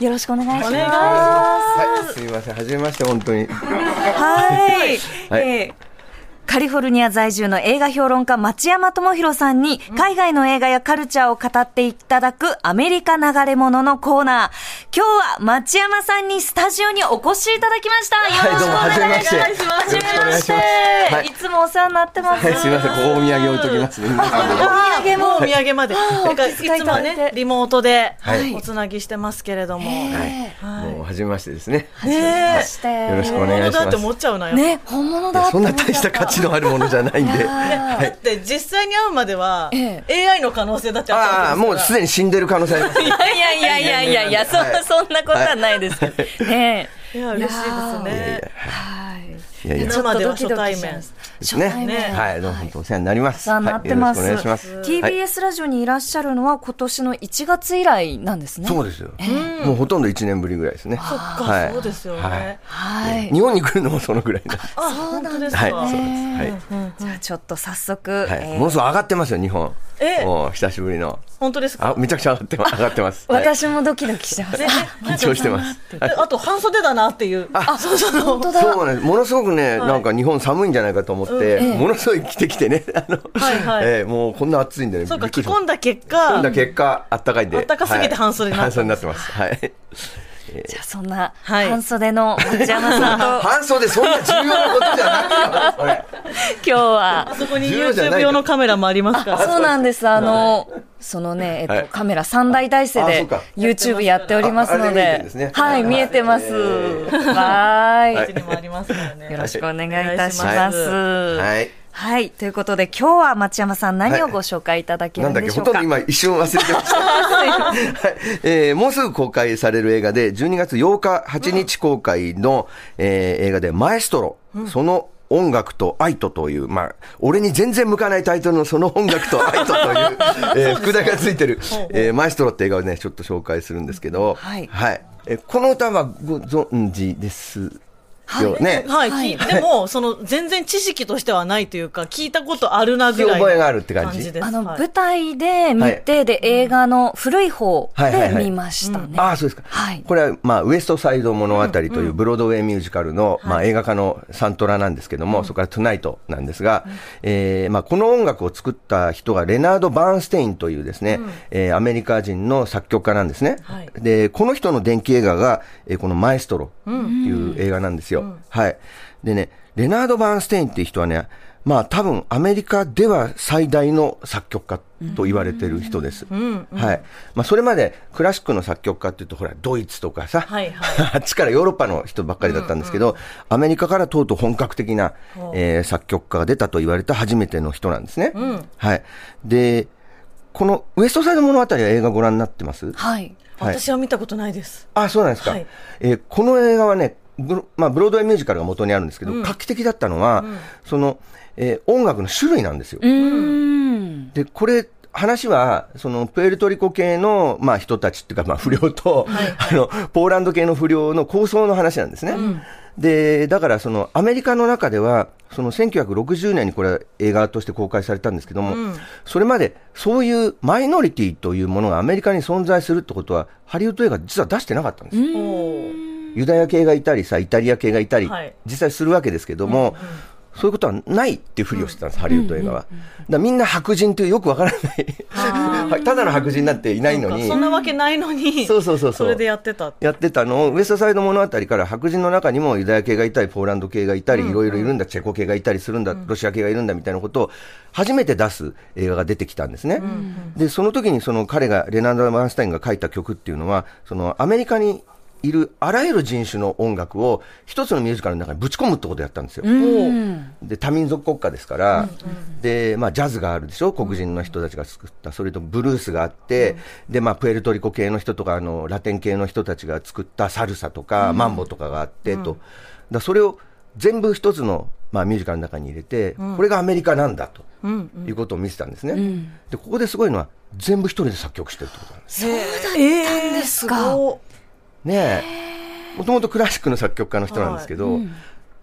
よろしくお願いします。お願いしはい、すみません、はじめまして、本当に。はい。はいえーカリフォルニア在住の映画評論家町山智博さんに海外の映画やカルチャーを語っていただくアメリカ流れ物のコーナー。今日は町山さんにスタジオにお越しいただきました。よろしくお願いします。はじめましてはいいいつもお世話になってます。はい、すみません、ここお土産置いときますね。お土産も。お土産まで。てかいつもね、リモートではいおつなぎしてますけれども。ねもう、はじめましてですね。え。してよろしくお願いします本物だって思っちゃうなよ。ね、本物だってそんな大した価値のあるものじゃないんで。だって実際に会うまではえ AI の可能性だってあったああ、わけですから。もうすでに死んでる可能性あります。いやいやいやいやいやいや、そはい。そんなことはないですけど。ねいや嬉しいですね。いやいや、生では初対面。ですね。ねはい、どうも本当お世話になります。お世話になってます。はいよろしくお願いします。はい TBS ラジオにいらっしゃるのは今年の1月以来なんですね。そうですよ。もうほとんど1年ぶりぐらいですね。そっか、はいそうですよはいね。はい。日本に来るのもそのぐらいなんであ、本当ですはい、か。そうです。はい。じゃあちょっと早速、はい、えーものすごい上がってますよ、日本。え？もう久しぶりの。本当ですか？あ、めちゃくちゃ上がってます。上がってます。はい私もドキドキしてます。ね緊張してます。えあと半袖だなっていう。あ、そうそう、本当だ。そうなんです。ものすごくね、なんか日本寒いんじゃないかと思って、ものすごい着てきてね、あの、えーもうこんな暑いんでね。そうか、着込んだ結着込んだ果、結果、あったかいんで。あったかすぎて半袖半袖になってます。はい。じゃあそんなはい半袖の町山さんと 半袖そんな重要なことじゃないよ。今日はあそこに重要じゃな YouTube い用のカメラもありますから。そうなんです。あの、そのね、えっと、はいカメラ3大体制で YouTube やっておりますのではい、見えてます。えはーい。よろしくお願いいたします。はい。はい。ということで、今日は町山さん何をご紹介いただけなんだっけ、るんでしょうか？ほとんど今一瞬忘れてました。はい。えーもうすぐ公開される映画で、12月8日、8日公開の、えー映画で、マエストロ、その音楽と愛とという、まあ、俺に全然向かないタイトルのその音楽と愛とという、えー副題がついてる、えーマエストロって映画をね、ちょっと紹介するんですけど、はい。えーこの歌はご存知ですよね。はい、聞いでも、その、全然知識としてはないというか、聞いたことあるなぐらい覚えがあるって感じ？です。あの、はい。舞台で見て、で、映画の古い方ではいはいはい。見ましたね。ああ、そうですか。はい。これは、まあ、ウエストサイド物語というブロードウェイミュージカルの、まあ、映画化のサントラなんですけども、そこからトゥナイトなんですが、えーまあ、この音楽を作った人がレナード・バーンステインというですね、えーアメリカ人の作曲家なんですね。はい。で、この人の電気映画が、えーこのマエストロっていう映画なんですよ。はい。でね、レナード・バーンステインっていう人はね、まあ多分アメリカでは最大の作曲家と言われてる人です。はい。まあそれまでクラシックの作曲家っていうとほらドイツとかさ、はいは あっちからヨーロッパの人ばっかりだったんですけど、アメリカからとうとう本格的な、えー作曲家が出たと言われた初めての人なんですね。はい。で、このウエストサイド物語は映画ご覧になってます？はい。はい私は見たことないです。あ、そうなんですか。はいえーこの映画はね、ブロ,、まあ、ブロードウェイミュージカルが元にあるんですけど、画期的だったのは、その、えー音楽の種類なんですよ。で、これ、話は、その、プエルトリコ系の、まあ、人たちっていうか、まあ、不良と、あの、ポーランド系の不良の構想の話なんですね。で、だから、その、アメリカの中では、その、1960年にこれは映画として公開されたんですけども、それまで、そういうマイノリティというものがアメリカに存在するってことは、ハリウッド映画実は出してなかったんですユダヤ系がいたりさ、イタリア系がいたり、はい。実際するわけですけども、そういうことはないっていうふりをしてたんです、ハリウッド映画は。だみんな白人というよくわからない、ただの白人なんていないのに。そん、なわけないのに、そうそうそうそう。それでやってた。やってたのを、ウエストサイド物語から白人の中にもユダヤ系がいたり、ポーランド系がいたり、いろいろいるんだ、チェコ系がいたりするんだ、ロシア系がいるんだみたいなことを初めて出す映画が出てきたんですね。で、その時にその彼が、レナード・バーンスタインが書いた曲っていうのは、そのアメリカにいるあらゆる人種の音楽を一つのミュージカルの中にぶち込むってことをやったんですよ。で多民族国家ですから、でまあ、ジャズがあるでしょ、黒人の人たちが作った、それとブルースがあって、でまあ、プエルトリコ系の人とかあの、ラテン系の人たちが作ったサルサとか、マンボとかがあってと、だそれを全部一つの、まあ、ミュージカルの中に入れて、これがアメリカなんだと、いうことを見せたんですね、でここですごいのは、全部一人で作曲してるってことなんです。そうだったんですかねえ、もともとクラシックの作曲家の人なんですけど、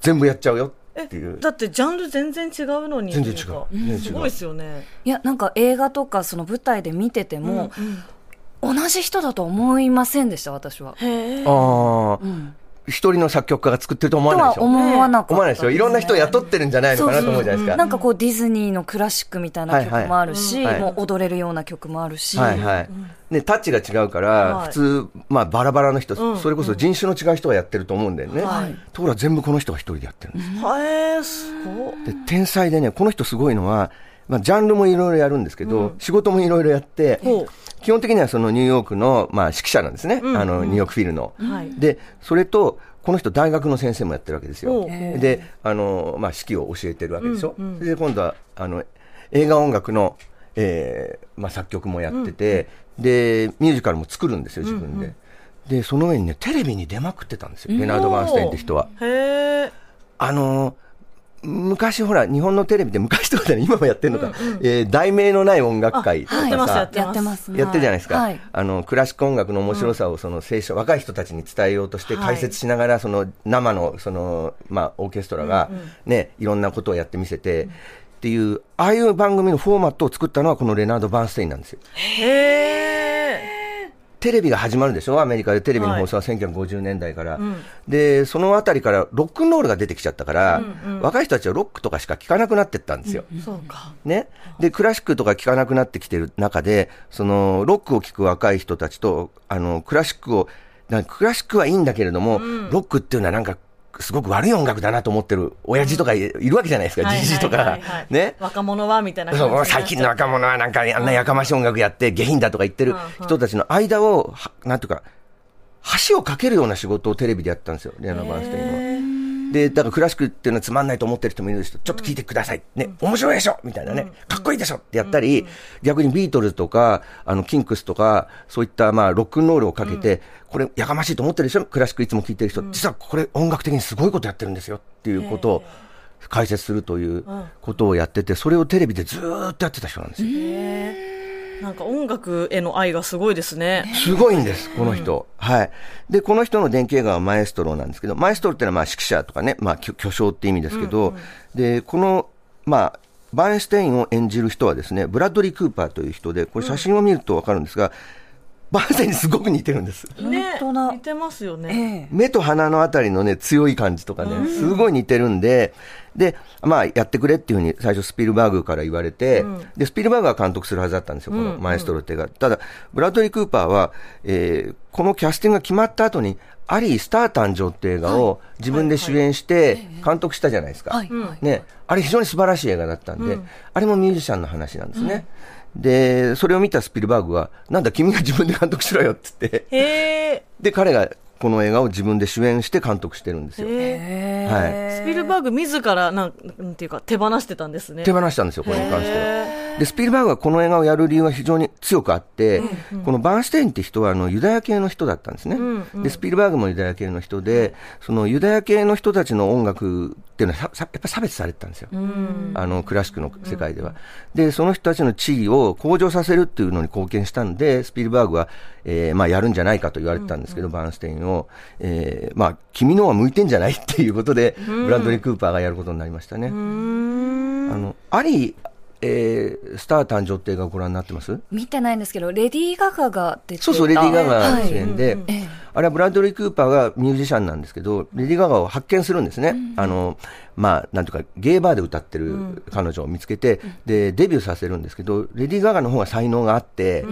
全部やっちゃうよっていう。だってジャンル全然違うのに。全然違ううすごいですよね。いや、なんか映画とかその舞台で見てても、同じ人だと思いませんでした、私は。へえ。ああ、一人の作曲家が作ってると思わないでしょ？思わなかった。思わないですよ。いろんな人を雇ってるんじゃないのかなと思うじゃないですか。なんかこうディズニーのクラシックみたいな曲もあるし、はいはいもう踊れるような曲もあるし、はいはい。ね、タッチが違うから、はい普通、まあ、バラバラの人、うんそれこそ人種の違う人がやってると思うんだよね。はいところが全部この人が一人でやってるんです。へえ、すごい。で、天才でね、この人すごいのは、まあ、ジャンルもいろいろやるんですけど、仕事もいろいろやって基本的にはそのニューヨークの、まあ、指揮者なんですね。あの、ニューヨークフィルの。はい。で、それと、この人大学の先生もやってるわけですよ。で、あの、まあ、指揮を教えてるわけでしょ。それで今度は、あの、映画音楽の、えーまあ、作曲もやってて、で、ミュージカルも作るんですよ、自分で。で、その上にね、テレビに出まくってたんですよ。レナード・バーンスタインって人は。あの昔ほら、日本のテレビで昔とかで今もやってるのか、えー題名のない音楽会とかあやってますさ、やってやってますね。やってるじゃないですか、はい。あのクラシック音楽の面白さをその青春、若い人たちに伝えようとしてはい解説しながら、その生のその、まあ、オーケストラが、ねいろんなことをやってみせて、っていう、ああいう番組のフォーマットを作ったのはこのレナード・バーンステインなんですよ。へえ。テレビが始まるでしょ？アメリカでテレビの放送は1950年代から。で、そのあたりからロックンロールが出てきちゃったから、若い人たちはロックとかしか聴かなくなってったんですよ。そうか。ね。で、クラシックとか聴かなくなってきてる中で、その、ロックを聴く若い人たちと、あの、クラシックを、なんかクラシックはいいんだけれども、ロックっていうのはなんか、すごく悪い音楽だなと思ってる親父とかいるわけじゃないですか、はいじじとかはいはいはい。ね。若者はみたいなそう最近の若者はなんかあんなやかましい音楽やって下品だとか言ってる人たちの間を、はなんていうか、橋を架けるような仕事をテレビでやったんですよ、レアナ・バーンステインは。で、だからクラシックっていうのはつまんないと思ってる人もいる人、ちょっと聞いてください。ね、面白いでしょ？みたいなね、かっこいいでしょ？ってやったり、逆にビートルズとか、あの、キンクスとか、そういったまあ、ロックンロールをかけて、これやかましいと思ってるでしょ？クラシックいつも聞いてる人、実はこれ音楽的にすごいことやってるんですよっていうことを解説するということをやってて、それをテレビでずーっとやってた人なんですよ。なんか音楽への愛がすごいですね。すごいんです、この人。はい。で、この人の電気映画はマエストロなんですけど、マエストロってのはまあ指揮者とかね、まあ巨巨匠って意味ですけど、で、この、まあ、バーンステインを演じる人はですね、ブラッドリー・クーパーという人で、これ写真を見るとわかるんですが、バーにすごく似てるんです。ね似てますよね。ええ。目と鼻のあたりのね、強い感じとかね、すごい似てるんで、で、まあ、やってくれっていうふうに最初スピルバーグから言われて、で、スピルバーグが監督するはずだったんですよ、このマエストロっていう映画。ただ、ブラッドリー・クーパーは、えーこのキャスティングが決まった後に、アリー・スター誕生って映画を自分で主演して監督したじゃないですか。ね、あれ非常に素晴らしい映画だったんで、あれもミュージシャンの話なんですね。で、それを見たスピルバーグは、なんだ君が自分で監督しろよって言って。で、彼がこの映画を自分で主演して監督してるんですよ。はい。スピルバーグ自ら、なん、なんていうか、手放してたんですね。手放したんですよ、これに関しては。へで、スピルバーグがこの映画をやる理由は非常に強くあって、このバーンステインって人はあのユダヤ系の人だったんですね。で、スピルバーグもユダヤ系の人で、そのユダヤ系の人たちの音楽っていうのはやっぱり差別されてたんですよ。あの、クラシックの世界では。で、その人たちの地位を向上させるっていうのに貢献したんで、スピルバーグは、えーまあ、やるんじゃないかと言われてたんですけど、バーンステインを、えーまあ、君のは向いてんじゃないっていうことで、ブラッドリー・クーパーがやることになりましたね。あの、アリー、えースター誕生って映画をご覧になってます？見てないんですけど、レディー・ガガが出てた。そうそう、レディー・ガガはい。主演で、ええ。あれはブラッドリー・クーパーがミュージシャンなんですけど、レディー・ガガを発見するんですね。あの、まあ、なんとか、ゲーバーで歌ってる彼女を見つけて、で、デビューさせるんですけど、レディー・ガガの方が才能があって、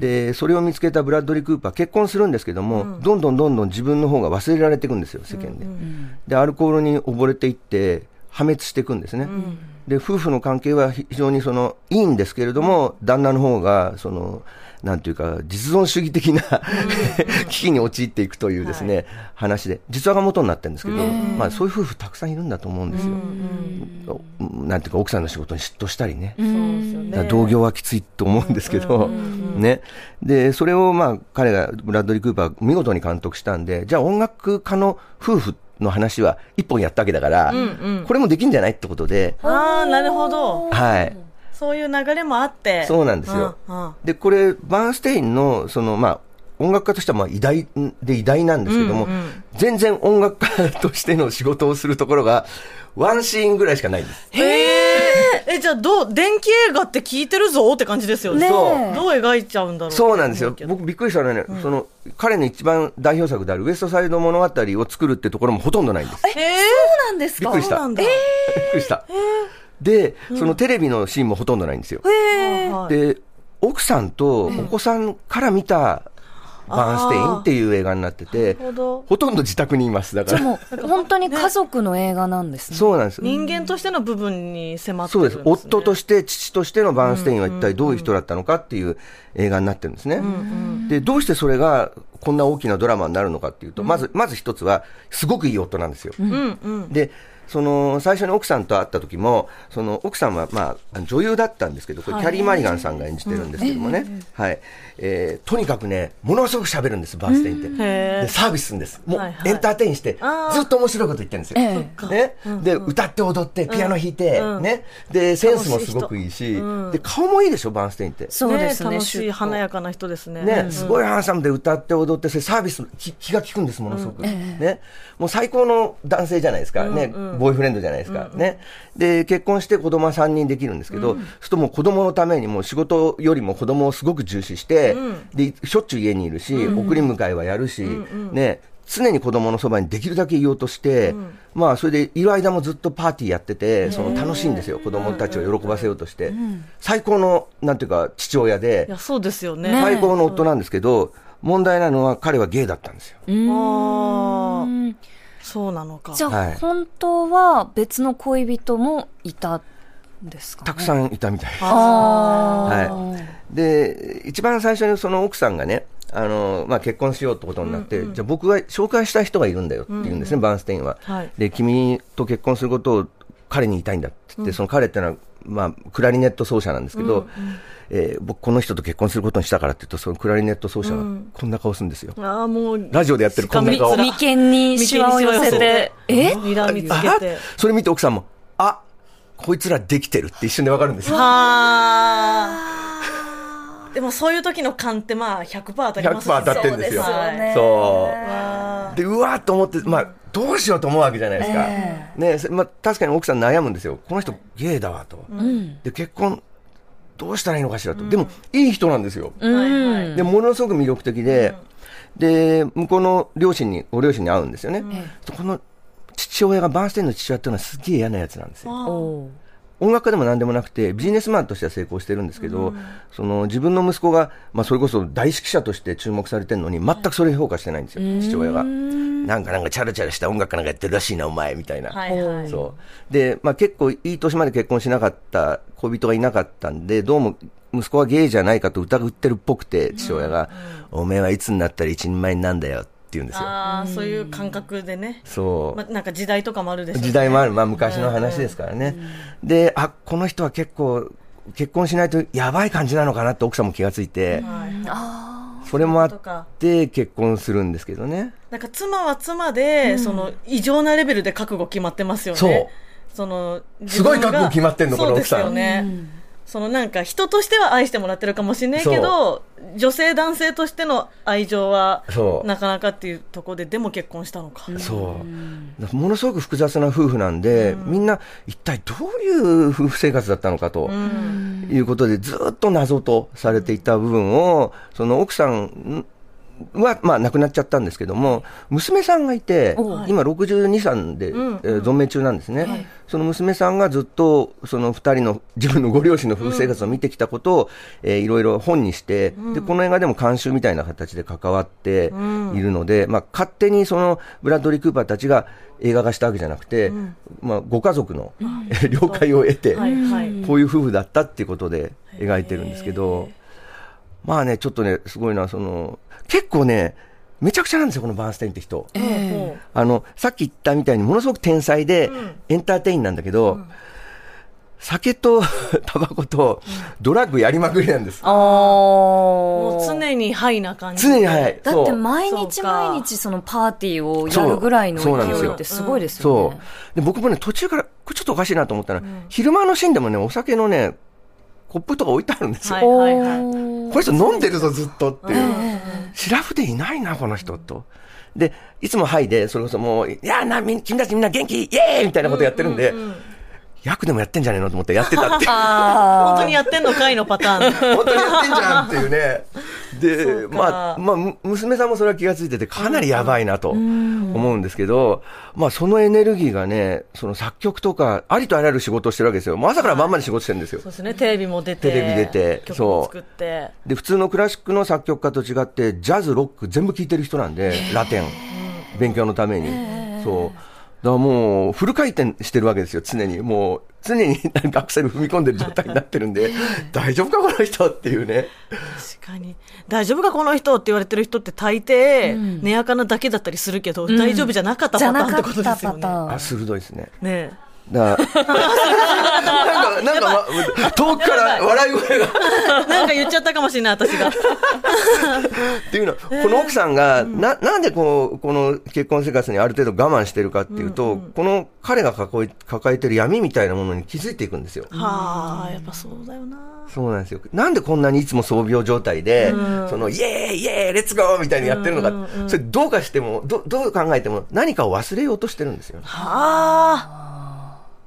で、それを見つけたブラッドリー・クーパー、結婚するんですけども、どんどんどんどん自分の方が忘れられていくんですよ、世間で。で、アルコールに溺れていって、破滅していくんですね。で、夫婦の関係は非常にその、いいんですけれども、旦那の方が、その、なんていうか、実存主義的な 危機に陥っていくというですね、話で、実話が元になってるんですけど、まあそういう夫婦たくさんいるんだと思うんですよ。なんていうか、奥さんの仕事に嫉妬したりね。ね。同業はきついと思うんですけど、ね。で、それをまあ彼が、ブラッドリー・クーパー見事に監督したんで、じゃあ音楽家の夫婦の話は一本やったわけだから、これもできんじゃないってことで、ああ、なるほど。はい。そういう流れもあって。そうなんですよ。うんうんで、これ、バーンステインの、その、まあ、音楽家としてはまあ偉大で偉大なんですけども、全然音楽家としての仕事をするところが、ワンシーンぐらいしかないんです。へえ。え、じゃあ、どう、電気映画って聞いてるぞって感じですよね。ねそう。えどう描いちゃうんだろうそうなんですよ。僕びっくりしたのはね、その、彼の一番代表作であるウエストサイド物語を作るってところもほとんどないんです。えそうなんですか？びっくりした。びっくりした。で、そのテレビのシーンもほとんどないんですよ。はいで、奥さんとお子さんから見たバーンステインっていう映画になっててほ、とんど自宅にいます。だから。も、本当に家族の映画なんですね。そうなんです。人間としての部分に迫ってそうです。夫として、父としてのバーンステインは一体どういう人だったのかっていう映画になってるんですね。で、どうしてそれがこんな大きなドラマになるのかっていうと、まず、まず一つは、すごくいい夫なんですよ。で、その、最初に奥さんと会った時も、その、奥さんは、まあ、女優だったんですけど、これ、キャリー・マリガンさんが演じてるんですけどもね、はい。えーとにかくね、ものすごく喋るんです、バーステインって。で、サービスするんです。もうエンターテインして、ずっと面白いこと言ってるんですよ。ええね、で、歌って踊って、ピアノ弾いて、うんね、で、センスもすごくいいし、で、顔もいいでしょ、バーンステインって。そうですね。楽しい、華やかな人ですね。ね、すごいハンサムで歌って踊って、それサービス、気気が利くんです、ものすごく。ね。もう最高の男性じゃないですか。ね。ボーイフレンドじゃないですか。ね。で、結婚して子供は3人できるんですけど、そうするともう子供のためにもう仕事よりも子供をすごく重視して、で、しょっちゅう家にいるし、送り迎えはやるし、ね。常に子供のそばにできるだけいようとして、まあ、それでいる間もずっとパーティーやってて、その楽しいんですよ。子供たちを喜ばせようとして。最高の、なんていうか、父親でい、や、そうですよね。最高の夫なんですけど、問題なのは彼はゲイだったんですよ。そうなのか。じゃあ、はい本当は別の恋人もいたんですか、ね、たくさんいたみたいです。あはい。で、一番最初にその奥さんがね、あの、まあ、結婚しようってことになって、じゃあ僕が紹介したい人がいるんだよって言うんですね、バーンステインは。はいで、君と結婚することを彼に言いたいんだって言って、その彼ってのは、まあ、クラリネット奏者なんですけど、えー僕この人と結婚することにしたからって言うと、そのクラリネット奏者がこんな顔するんですよ。ああ、もう。ラジオでやってるこんな顔眉間にシワを寄せて、え？睨みつけあて。それ見て奥さんも、あこいつらできてるって一瞬でわかるんですよ。はあ。でもそういう時の勘ってまあ100%当たります100%当たってんですよそうでう。あで、うわーっと思って、まあ、どうしようと思うわけじゃないですか。ねそまあ、確かに奥さん悩むんですよ。この人、ゲイだわと。で、結婚、どうしたらいいのかしらと。でも、いい人なんですよ。で、ものすごく魅力的で、で、向こうの両親に、ご両親に会うんですよね。この父親が、バーンステインの父親っていうのはすげえ嫌なやつなんですよ。音楽家でも何でもなくて、ビジネスマンとしては成功してるんですけど、その自分の息子が、まあ、それこそ大指揮者として注目されてるのに、全くそれ評価してないんですよ、父親が。なんかなんかチャラチャラした音楽なんかやってるらしいな、お前、みたいな。はいはい。そう。で、まあ結構いい年まで結婚しなかった恋人がいなかったんで、どうも息子はゲイじゃないかと疑ってるっぽくて、父親が、おめえはいつになったら一人前になんだよって言うんですよ。ああ、そういう感覚でね。そう。まあ、なんか時代とかもあるでしょうね時代もある、まあ昔の話ですからね。で、あ、この人は結構、結婚しないとやばい感じなのかなって奥さんも気がついて、それもあって結婚するんですけどね。なんか妻は妻で、その異常なレベルで覚悟決まってますよね。そうそのすごい覚悟決まってんのこの奥さんそうですよね。そのなんか人としては愛してもらってるかもしれないけど、女性男性としての愛情はなかなかっていうところで、でも結婚したのか。そう。ものすごく複雑な夫婦なんで、みんな一体どういう夫婦生活だったのかということで、ずっと謎とされていた部分を、その奥さんは、まあ、亡くなっちゃったんですけども、娘さんがいて、今62歳で、えー存命中なんですね。その娘さんがずっと、その二人の自分のご両親の夫婦生活を見てきたことを、えーいろいろ本にして、で、この映画でも監修みたいな形で関わっているので、まあ、勝手にその、ブラッドリー・クーパーたちが映画化したわけじゃなくて、まあ、ご家族の、えー 了解を得て、はい。はい。こういう夫婦だったっていうことで描いてるんですけど、まあね、ちょっとね、すごいな、その、結構ね、めちゃくちゃなんですよ、このバーンステインって人。もあの、さっき言ったみたいにものすごく天才で、エンターテインなんだけど、酒と タバコとドラッグやりまくりなんです。あーうもう常にハイな感じ。常に早い。だってそう毎日毎日そのパーティーをやるぐらいの勢いってすごいですよそね。う。で、僕もね、途中から、これちょっとおかしいなと思ったら、昼間のシーンでもね、お酒のね、コップとか置いてあるんですよ。はいはいはい。おーこの人飲んでるぞ、ずっとっていう。シラフでいないな、この人と。で、いつもハイで、それこそもう、いやな、みん君たちみんな元気、イエーイみたいなことやってるんで、役でもやってんじゃねえのと思ってやってたって。本当にやってんのかいのパターン。本当にやってんじゃんっていうね。でまあ、まあ、む娘さんもそれは気がついてて、かなりやばいなと思うんですけど、まあ、そのエネルギーがね、その作曲とか、ありとあらゆる仕事をしてるわけですよ。もう朝から晩まで仕事してるんですよそう。ですね、テレビも出て。テレビ出て曲もそう作って。で、普通のクラシックの作曲家と違って、ジャズ、ロック全部聴いてる人なんで、ラテン、勉強のために。そう。だからもう、フル回転してるわけですよ、常に。もう、常になんかアクセル踏み込んでる状態になってるんで、大丈夫か、この人っていうね。確かに。大丈夫か、この人って言われてる人って大抵、寝やかなだけだったりするけど、大丈夫じゃなかったパターンってことですよね。あ、。鋭いですね。ねだ なんか、なんか、ま、遠くから笑い声が。えなんか言っちゃったかもしれない、私が。っていうのは、この奥さんが、な、なんでこう、この結婚生活にある程度我慢してるかっていうと、この彼が抱え抱えてる闇みたいなものに気づいていくんですよ。はあ、やっぱそうだよな。そうなんですよ。なんでこんなにいつも装病状態で、その、イエーイイエーイレッツゴーみたいにやってるのか、それどうかしても、どどう考えても何かを忘れようとしてるんですよね。はあ。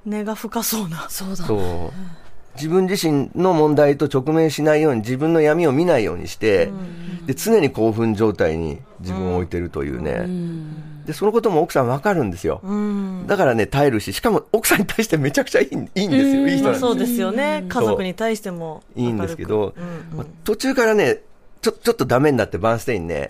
根が深そうな。そうだ。そう。自分自身の問題と直面しないように、自分の闇を見ないようにして、で、常に興奮状態に自分を置いてるというね。で、そのことも奥さんわかるんですよ。だからね、耐えるし、しかも奥さんに対してめちゃくちゃいいいいんですよ。いい人なんですよまあそうですよね。家族に対してもいいんですけど、まあ途中からね、ちょ、ちょっとダメになってバーンステインね、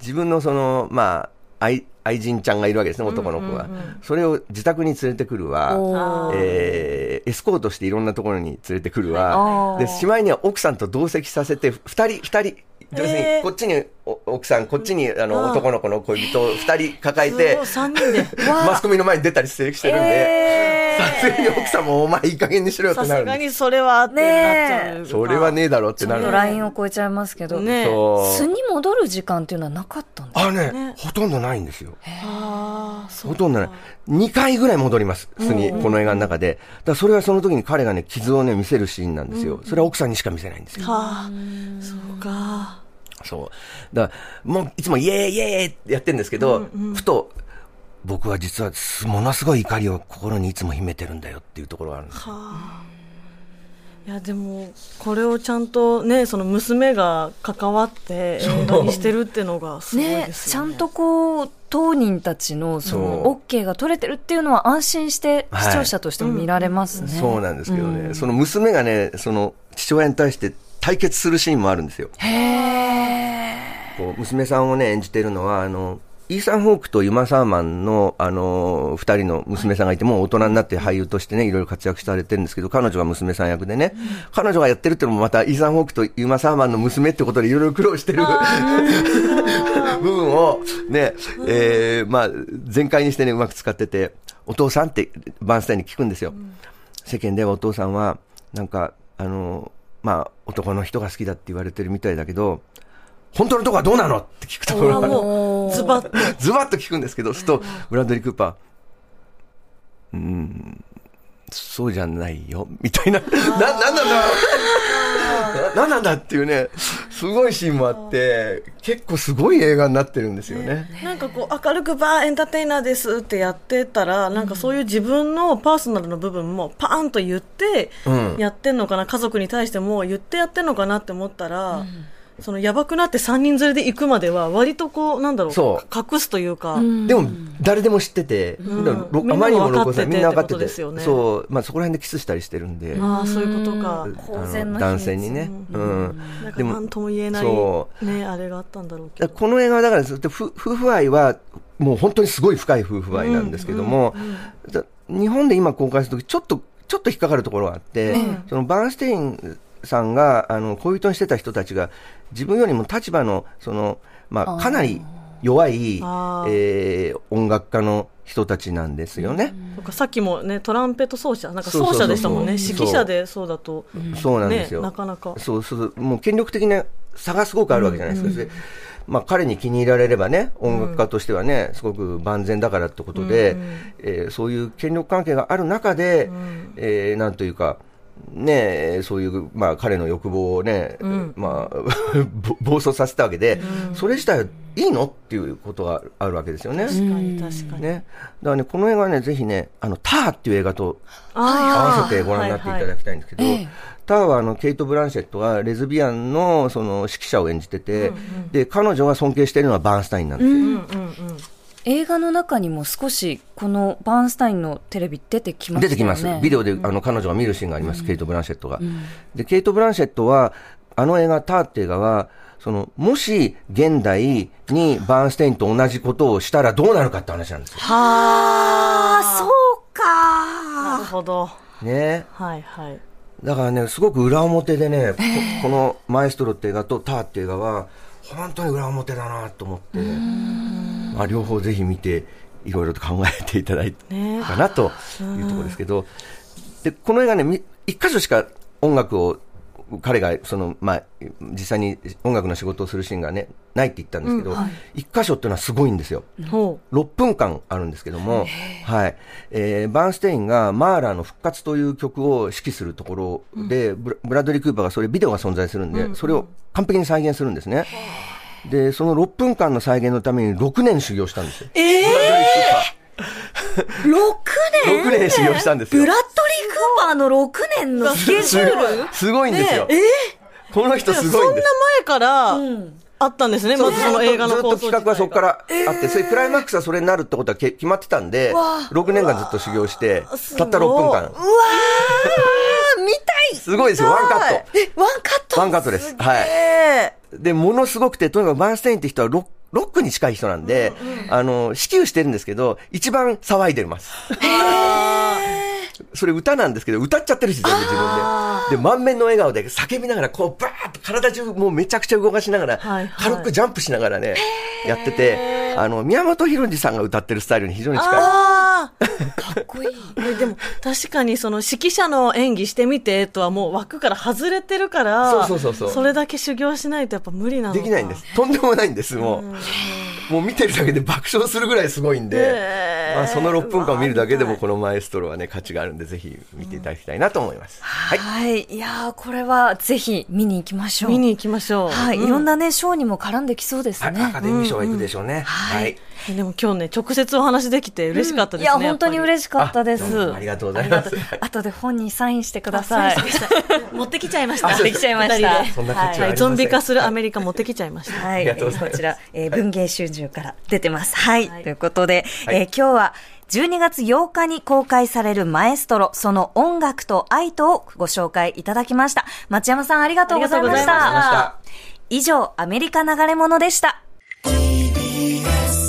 自分のその、まあ、愛、愛人ちゃんがいるわけですね、男の子が。それを自宅に連れてくるわ、えーエスコートしていろんなところに連れてくるあわ、ーで、しまいには奥さんと同席させて、二人、二人、要するえーに、こっちにお奥さん、こっちにあの男の子の恋人を二人抱えて。マスコミの前に出たりしてしてるんで、えさすがに奥さんもお前いい加減にしろよっさてなるんです。すがにそれはってなっちゃう。それはねえだろってなる。ラインを超えちゃいますけど。ね素に戻る時間っていうのはなかったんですあねねほとんどないんですよ。ほとんどない。2回ぐらい戻ります、素に、この映画の中で。だそれはその時に彼がね、傷をね、見せるシーンなんですよ。それは奥さんにしか見せないんですよ。はあ、そうか。そう。だから、もう、いつもイエーイイエーイってやってるんですけど、ふと、僕は実はすものすごい怒りを心にいつも秘めてるんだよっていうところがあるんですよ。いやでもこれをちゃんとねその娘が関わって映画にしてるっていうのがすごいねですよね。ちゃんとこう、当人たちの、その、そ OK が取れてるっていうのは安心して、はい視聴者としても見られますね。そうなんですけどね、その娘がね、その父親に対して対決するシーンもあるんですよ。こう娘さんをね、演じてるのは、あの、イーサン・ホークとユマ・サーマンの、あの、二人の娘さんがいて、もう大人になって俳優としてね、いろいろ活躍されてるんですけど、彼女が娘さん役でね、彼女がやってるっていうのもまた、イーサン・ホークとユマ・サーマンの娘ってことでいろいろ苦労してる 部分を、ね、えー、まあ、全開にしてね、うまく使ってて、お父さんってバーンスタインに聞くんですよ。世間ではお父さんは、なんか、あの、まあ、男の人が好きだって言われてるみたいだけど、本当のとこはどうなのって聞くところがズバッと。ズバッと聞くんですけど、すると、ブラッドリー・クーパー、うーん、そうじゃないよ、みたいな、な、なんなんだななん。なんだっていうね、すごいシーンもあって、結構すごい映画になってるんですよね。なんかこう明るくバーエンターテイナーですってやってたらなんかそういう自分のパーソナルの部分もパーンと言ってうん。やってんのかな、家族に対しても言ってやってんのかなって思ったら、そのやばくなって3人連れで行くまでは割とこうなんだろうそ隠すというか、でも、誰でも知ってて、ん。だからろみんなあまりにも分かってて露骨みんな分かってって。ことて、ですよね。そう、まあそこら辺でキスしたりしてるんで、ああそういうことか。公然の秘密。男性にね。うん。なんとも言えない、そう。ね、あれがあったんだろうけど。この映画はだからずっと夫夫婦愛はもう本当にすごい深い夫婦愛なんですけども、だ日本で今公開するときちょっと、ちょっと引っかかるところがあって、そのバーンステインさんがあの恋人にしてた人たちが自分よりも立場のその、まあ、かなり弱い、えー音楽家の人たちなんですよね。さっきもね、トランペット奏者、なんか奏者でしたもんね。指揮者でそうだと。そうなんですよ。ねなかなかそうそう、もう権力的な差がすごくあるわけじゃないですか。でまあ彼に気に入られればね、音楽家としてはね、すごく万全だからってことで、えーそういう権力関係がある中で、えーなんというか、ね、そういう、まあ、彼の欲望をね、まあ、ぼ暴走させたわけで、それ自体はいいの？っていうことがあるわけですよね。確かに確かに。ね。だからね、この映画はね、ぜひね、あの、ターっていう映画と合わせてご覧になっていただきたいんですけど、ターはあの、ケイト・ブランシェットがレズビアンのその指揮者を演じてて、で、彼女が尊敬しているのはバーンスタインなんですよ。映画の中にも少し、このバーンスタインのテレビ出てきましたよね。出てきます。ビデオで、あの、彼女が見るシーンがあります、ケイト・ブランシェットが。で、ケイト・ブランシェットは、あの映画、ターって映画は、その、もし、現代にバーンステインと同じことをしたらどうなるかって話なんですよ。ああ、そうか。なるほど。ね。はいはい。だからね、すごく裏表でね、ここのマエストロって映画とターって映画は、本当に裏表だなと思って、まあ、両方ぜひ見て、いろいろと考えていただいねたかなというところですけど、で、この映画ね、み一箇所しか音楽を、彼が、その、まあ、実際に音楽の仕事をするシーンがね、ないって言ったんですけど、一、箇所っていうのはすごいんですよ。ほ6分間あるんですけども、はい。えーバーンステインがマーラーの復活という曲を指揮するところで、ブラブラッドリー・クーパーがそれビデオが存在するんで、それを完璧に再現するんですね。で、その6分間の再現のために6年修行したんですよ。ええー、6年？6年修行したんですよ。ブラッドリー・クーパーの6年のスケジュール？すごいんですよ。この人う。すそんなごいんです。前から、あったんですね、まずその映画のずっと構想ずっと企画はそこからあって、それクライマックスはそれになるってことはけ決まってたんで、6年間ずっと修行して、たった6分間。うわー見たいすごいですよ、ワンカット。え、ワンカットワンカットです。はい。えで、ものすごくて、とにかくバーンステインって人はロッロックに近い人なんで、あの、支給してるんですけど、一番騒いでます。それ歌なんですけど、歌っちゃってるし、全部自分で。で、満面の笑顔で叫びながら、こう、バーッと体中もうめちゃくちゃ動かしながら、はいはい。軽くジャンプしながらね、やってて、あの、宮本浩次さんが歌ってるスタイルに非常に近い。ああかっこいい。え でも確かにその指揮者の演技してみてとはもう枠から外れてるからそうそうそうそうそれだけ修行しないとやっぱ無理なのかできないんです。とんでもないんです、もう。もう見てるだけで爆笑するぐらいすごいんで、へーまあ、その6分間を見るだけでもこのマエストロはね、価値があるんで、ぜひ見ていただきたいなと思います。はい。はい。いやー、これはぜひ見に行きましょう。見に行きましょうはい。いろんなね、賞にも絡んできそうですはい、ねア。カデミー賞は行くでしょうね。はい。でも今日ね直接お話できて嬉しかったですね、いや、本当に嬉ししかったです。ありがとうございます。後で本にサインしてください。持ってきちゃいました。あそうできちゃいましたはい、ゾンビ化するアメリカ持ってきちゃいました、はい。こちら、えー文芸春秋から出てます。はい。はい。ということで、はい。えー今日は、12月8日に公開されるマエストロ、その音楽と愛とをご紹介いただきました。町山さんありがとうございましありがとうございまた。以上、アメリカ流れ物でした。Yes.